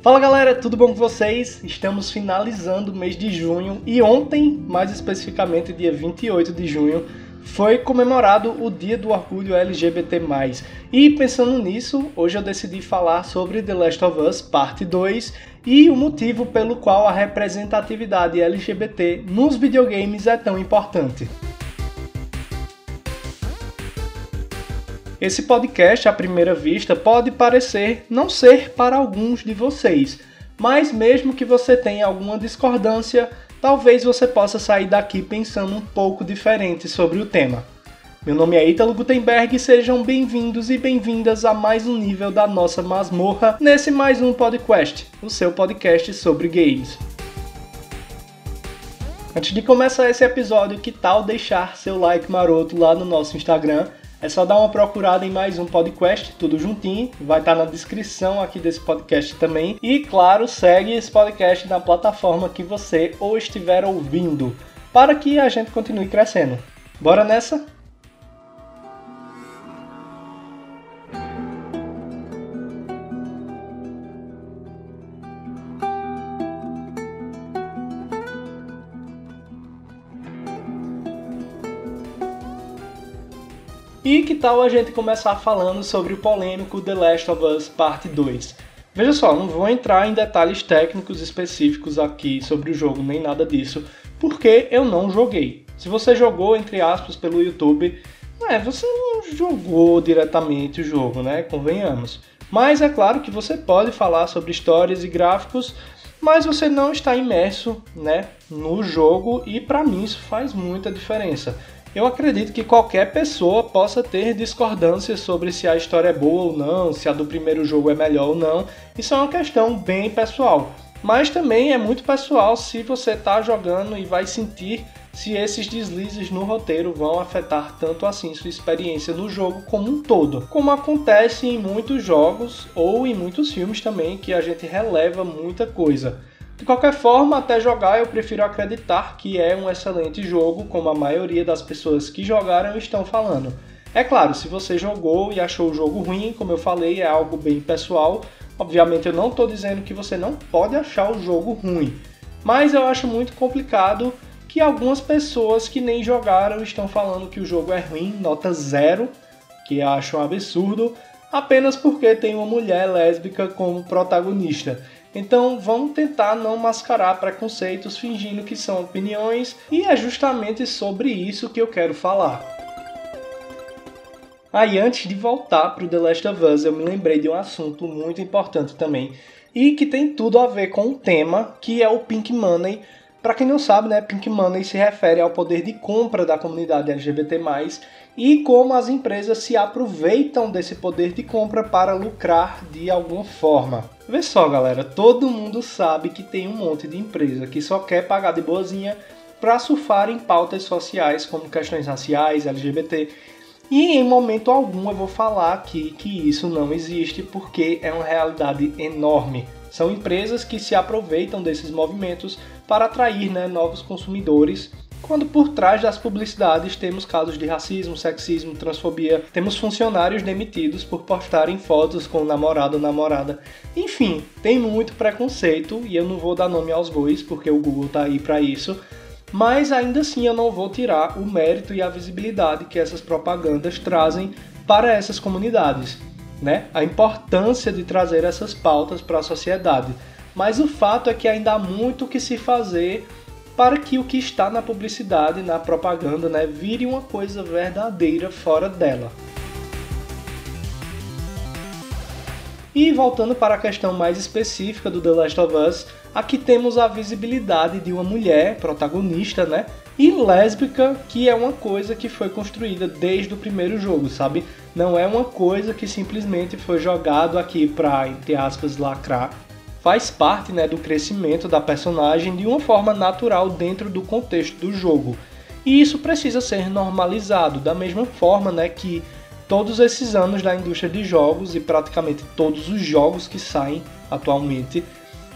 Fala galera, tudo bom com vocês? Estamos finalizando o mês de junho e ontem, mais especificamente dia 28 de junho, foi comemorado o Dia do Orgulho LGBT+. E pensando nisso, hoje eu decidi falar sobre The Last of Us Parte 2 e o motivo pelo qual a representatividade LGBT nos videogames é tão importante. Esse podcast, à primeira vista, pode parecer não ser para alguns de vocês, mas mesmo que você tenha alguma discordância, talvez você possa sair daqui pensando um pouco diferente sobre o tema. Meu nome é Ítalo Gutenberg e sejam bem-vindos e bem-vindas a mais um nível da nossa masmorra nesse mais um podcast, o seu podcast sobre games. Antes de começar esse episódio, que tal deixar seu like maroto lá no nosso Instagram? É só dar uma procurada em mais um podcast, tudo juntinho, vai estar na descrição aqui desse podcast também. E claro, segue esse podcast na plataforma que você ou estiver ouvindo, para que a gente continue crescendo. Bora nessa? E que tal a gente começar falando sobre o polêmico The Last of Us Parte 2? Veja só, não vou entrar em detalhes técnicos específicos aqui sobre o jogo, nem nada disso, porque eu não joguei. Se você jogou, entre aspas, pelo YouTube, é, você não jogou diretamente o jogo, né? Convenhamos. Mas é claro que você pode falar sobre histórias e gráficos, mas você não está imerso, né, no jogo e para mim isso faz muita diferença. Eu acredito que qualquer pessoa possa ter discordâncias sobre se a história é boa ou não, se a do primeiro jogo é melhor ou não. Isso é uma questão bem pessoal. Mas também é muito pessoal se você está jogando e vai sentir se esses deslizes no roteiro vão afetar tanto assim sua experiência no jogo como um todo, como acontece em muitos jogos ou em muitos filmes também que a gente releva muita coisa. De qualquer forma, até jogar eu prefiro acreditar que é um excelente jogo, como a maioria das pessoas que jogaram estão falando. É claro, se você jogou e achou o jogo ruim, como eu falei, é algo bem pessoal. Obviamente eu não estou dizendo que você não pode achar o jogo ruim, mas eu acho muito complicado que algumas pessoas que nem jogaram estão falando que o jogo é ruim, nota zero, que acho um absurdo, apenas porque tem uma mulher lésbica como protagonista. Então vamos tentar não mascarar preconceitos fingindo que são opiniões, e é justamente sobre isso que eu quero falar. Aí, ah, antes de voltar para o The Last of Us, eu me lembrei de um assunto muito importante também e que tem tudo a ver com o tema, que é o Pink Money. Para quem não sabe, né, Pink Money se refere ao poder de compra da comunidade LGBT+, e como as empresas se aproveitam desse poder de compra para lucrar de alguma forma. Vê só, galera, todo mundo sabe que tem um monte de empresa que só quer pagar de boazinha para surfar em pautas sociais como questões raciais, LGBT. E em momento algum eu vou falar aqui que isso não existe porque é uma realidade enorme. São empresas que se aproveitam desses movimentos para atrair né, novos consumidores quando por trás das publicidades temos casos de racismo, sexismo, transfobia, temos funcionários demitidos por postarem fotos com o namorado ou namorada. Enfim, tem muito preconceito e eu não vou dar nome aos bois porque o Google tá aí para isso. Mas ainda assim eu não vou tirar o mérito e a visibilidade que essas propagandas trazem para essas comunidades, né? A importância de trazer essas pautas para a sociedade. Mas o fato é que ainda há muito o que se fazer para que o que está na publicidade, na propaganda, né, vire uma coisa verdadeira fora dela. E voltando para a questão mais específica do The Last of Us, aqui temos a visibilidade de uma mulher protagonista, né? E lésbica, que é uma coisa que foi construída desde o primeiro jogo, sabe? Não é uma coisa que simplesmente foi jogado aqui para, entre aspas, lacrar faz parte né, do crescimento da personagem de uma forma natural dentro do contexto do jogo. E isso precisa ser normalizado, da mesma forma né, que todos esses anos da indústria de jogos e praticamente todos os jogos que saem atualmente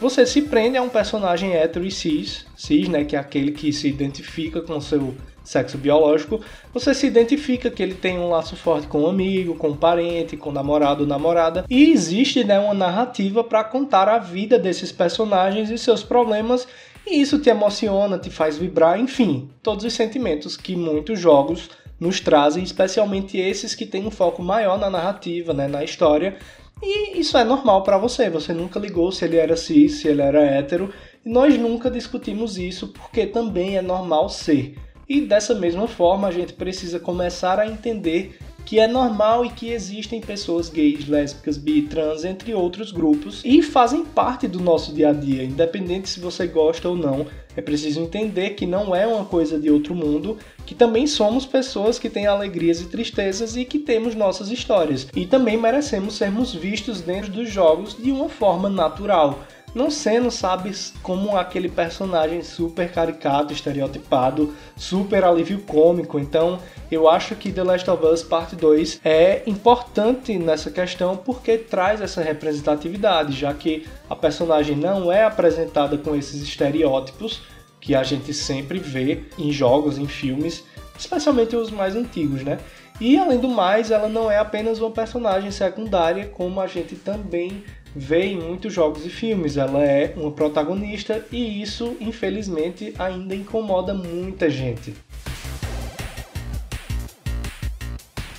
você se prende a um personagem hétero e cis, cis, né, que é aquele que se identifica com seu sexo biológico, você se identifica que ele tem um laço forte com um amigo, com um parente, com um namorado ou namorada, e existe né, uma narrativa para contar a vida desses personagens e seus problemas, e isso te emociona, te faz vibrar, enfim, todos os sentimentos que muitos jogos nos trazem, especialmente esses que têm um foco maior na narrativa, né, na história. E isso é normal para você, você nunca ligou se ele era cis, se ele era hétero, e nós nunca discutimos isso porque também é normal ser. E dessa mesma forma, a gente precisa começar a entender que é normal e que existem pessoas gays, lésbicas, bi, trans, entre outros grupos, e fazem parte do nosso dia a dia, independente se você gosta ou não. É preciso entender que não é uma coisa de outro mundo, que também somos pessoas que têm alegrias e tristezas e que temos nossas histórias. E também merecemos sermos vistos dentro dos jogos de uma forma natural não sendo, sabe, como aquele personagem super caricato, estereotipado, super alívio cômico. Então, eu acho que The Last of Us Parte 2 é importante nessa questão porque traz essa representatividade, já que a personagem não é apresentada com esses estereótipos que a gente sempre vê em jogos, em filmes, especialmente os mais antigos, né? E além do mais, ela não é apenas uma personagem secundária, como a gente também vê em muitos jogos e filmes. Ela é uma protagonista e isso, infelizmente, ainda incomoda muita gente.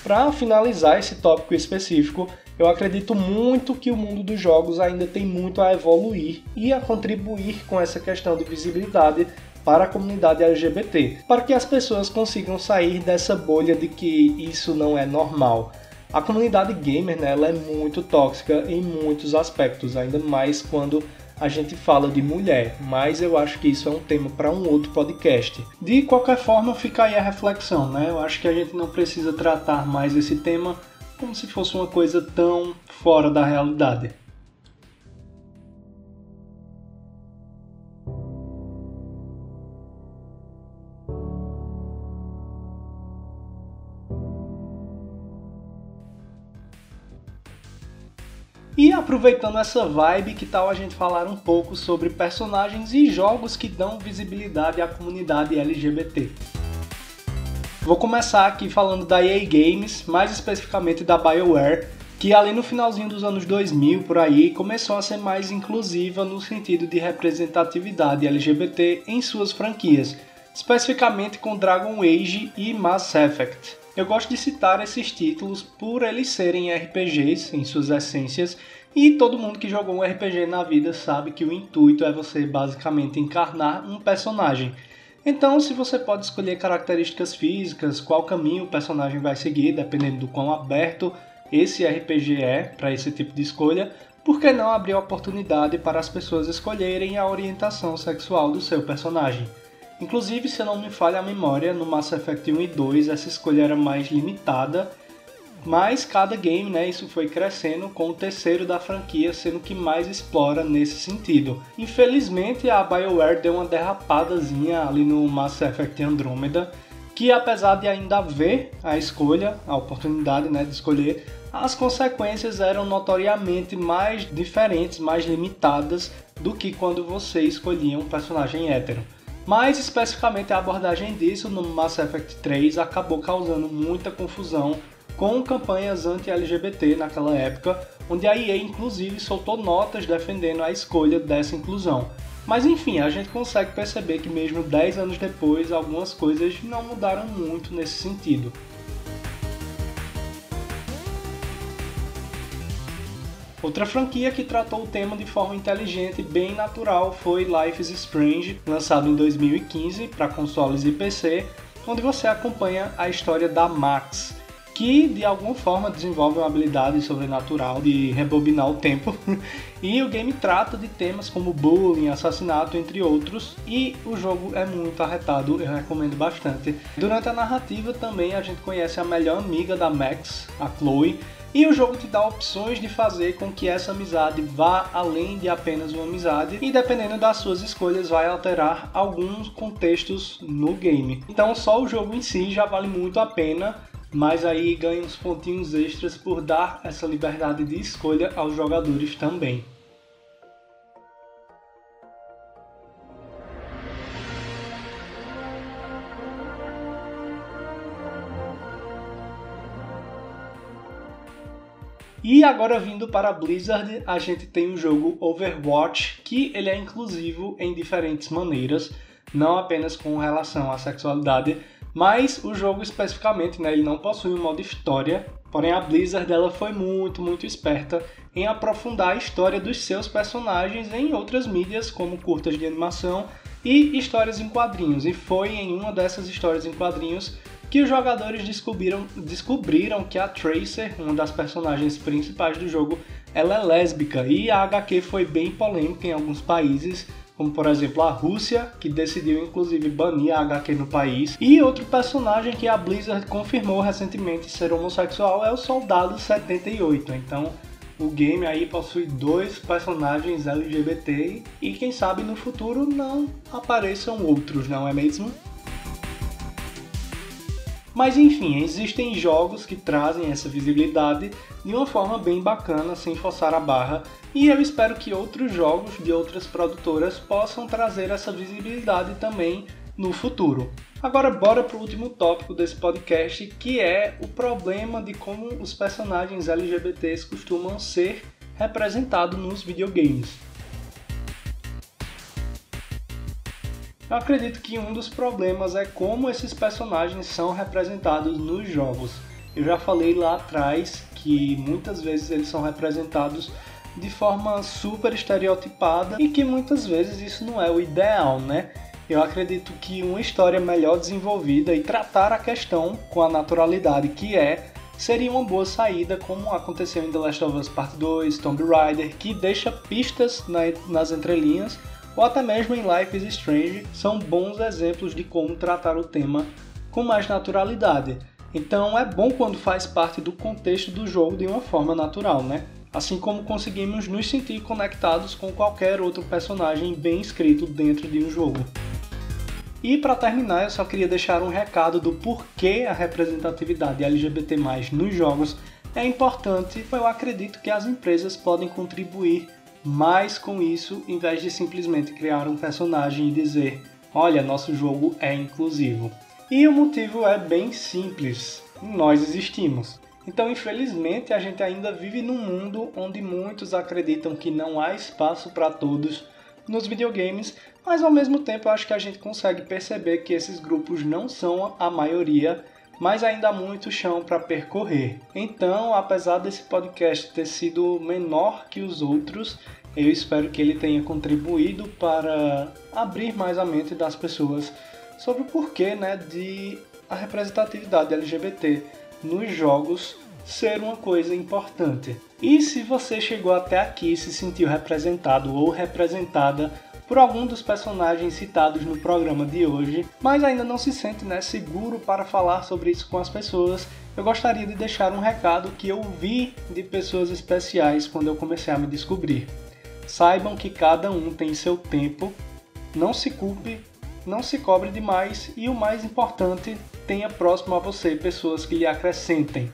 Para finalizar esse tópico específico, eu acredito muito que o mundo dos jogos ainda tem muito a evoluir e a contribuir com essa questão de visibilidade para a comunidade LGBT, para que as pessoas consigam sair dessa bolha de que isso não é normal. A comunidade gamer né, ela é muito tóxica em muitos aspectos, ainda mais quando a gente fala de mulher, mas eu acho que isso é um tema para um outro podcast. De qualquer forma, fica aí a reflexão, né? Eu acho que a gente não precisa tratar mais esse tema como se fosse uma coisa tão fora da realidade. Aproveitando essa vibe, que tal a gente falar um pouco sobre personagens e jogos que dão visibilidade à comunidade LGBT? Vou começar aqui falando da EA Games, mais especificamente da BioWare, que ali no finalzinho dos anos 2000 por aí começou a ser mais inclusiva no sentido de representatividade LGBT em suas franquias, especificamente com Dragon Age e Mass Effect. Eu gosto de citar esses títulos por eles serem RPGs em suas essências e todo mundo que jogou um RPG na vida sabe que o intuito é você basicamente encarnar um personagem. Então, se você pode escolher características físicas, qual caminho o personagem vai seguir, dependendo do quão aberto esse RPG é para esse tipo de escolha, por que não abrir a oportunidade para as pessoas escolherem a orientação sexual do seu personagem? Inclusive, se não me falha a memória, no Mass Effect 1 e 2 essa escolha era mais limitada, mas cada game, né, isso foi crescendo com o terceiro da franquia sendo que mais explora nesse sentido. Infelizmente, a BioWare deu uma derrapadazinha ali no Mass Effect Andromeda, que apesar de ainda haver a escolha, a oportunidade né, de escolher, as consequências eram notoriamente mais diferentes, mais limitadas do que quando você escolhia um personagem hétero. Mais especificamente a abordagem disso no Mass Effect 3 acabou causando muita confusão com campanhas anti-LGBT naquela época, onde a EA inclusive soltou notas defendendo a escolha dessa inclusão. Mas enfim, a gente consegue perceber que mesmo 10 anos depois, algumas coisas não mudaram muito nesse sentido. Outra franquia que tratou o tema de forma inteligente e bem natural foi Life is Strange, lançado em 2015 para consoles e PC, onde você acompanha a história da Max, que de alguma forma desenvolve uma habilidade sobrenatural de rebobinar o tempo. e o game trata de temas como bullying, assassinato, entre outros, e o jogo é muito arretado, eu recomendo bastante. Durante a narrativa também a gente conhece a melhor amiga da Max, a Chloe, e o jogo te dá opções de fazer com que essa amizade vá além de apenas uma amizade e dependendo das suas escolhas vai alterar alguns contextos no game. Então só o jogo em si já vale muito a pena, mas aí ganha uns pontinhos extras por dar essa liberdade de escolha aos jogadores também. E agora vindo para Blizzard, a gente tem o jogo Overwatch, que ele é inclusivo em diferentes maneiras, não apenas com relação à sexualidade, mas o jogo especificamente, né, ele não possui um modo história, porém a Blizzard ela foi muito, muito esperta em aprofundar a história dos seus personagens em outras mídias, como curtas de animação e histórias em quadrinhos. E foi em uma dessas histórias em quadrinhos que os jogadores descobriram, descobriram que a Tracer, uma das personagens principais do jogo, ela é lésbica e a HQ foi bem polêmica em alguns países, como por exemplo a Rússia, que decidiu inclusive banir a HQ no país. E outro personagem que a Blizzard confirmou recentemente ser homossexual é o Soldado 78. Então o game aí possui dois personagens LGBT e quem sabe no futuro não apareçam outros, não é mesmo? Mas enfim, existem jogos que trazem essa visibilidade de uma forma bem bacana, sem forçar a barra, e eu espero que outros jogos de outras produtoras possam trazer essa visibilidade também no futuro. Agora bora para o último tópico desse podcast, que é o problema de como os personagens LGBTs costumam ser representados nos videogames. Eu acredito que um dos problemas é como esses personagens são representados nos jogos. Eu já falei lá atrás que muitas vezes eles são representados de forma super estereotipada e que muitas vezes isso não é o ideal, né? Eu acredito que uma história melhor desenvolvida e tratar a questão com a naturalidade que é seria uma boa saída, como aconteceu em The Last of Us Part 2, Tomb Raider, que deixa pistas nas entrelinhas ou até mesmo em Life is Strange, são bons exemplos de como tratar o tema com mais naturalidade. Então é bom quando faz parte do contexto do jogo de uma forma natural, né? Assim como conseguimos nos sentir conectados com qualquer outro personagem bem escrito dentro de um jogo. E para terminar, eu só queria deixar um recado do porquê a representatividade LGBT+ nos jogos é importante. Eu acredito que as empresas podem contribuir mais com isso, em vez de simplesmente criar um personagem e dizer: olha, nosso jogo é inclusivo. E o motivo é bem simples: nós existimos. Então, infelizmente, a gente ainda vive num mundo onde muitos acreditam que não há espaço para todos nos videogames, mas ao mesmo tempo acho que a gente consegue perceber que esses grupos não são a maioria mas ainda há muito chão para percorrer. Então, apesar desse podcast ter sido menor que os outros, eu espero que ele tenha contribuído para abrir mais a mente das pessoas sobre o porquê né, de a representatividade LGBT nos jogos ser uma coisa importante. E se você chegou até aqui e se sentiu representado ou representada por algum dos personagens citados no programa de hoje, mas ainda não se sente né, seguro para falar sobre isso com as pessoas, eu gostaria de deixar um recado que eu vi de pessoas especiais quando eu comecei a me descobrir. Saibam que cada um tem seu tempo, não se culpe, não se cobre demais e o mais importante, tenha próximo a você pessoas que lhe acrescentem.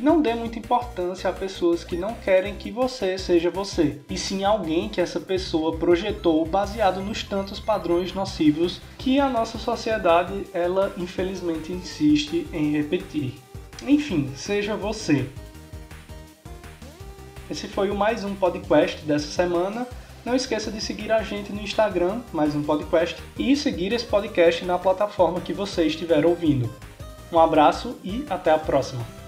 E não dê muita importância a pessoas que não querem que você seja você, e sim alguém que essa pessoa projetou baseado nos tantos padrões nocivos que a nossa sociedade ela infelizmente insiste em repetir. Enfim, seja você. Esse foi o mais um podcast dessa semana. Não esqueça de seguir a gente no Instagram, mais um podcast, e seguir esse podcast na plataforma que você estiver ouvindo. Um abraço e até a próxima!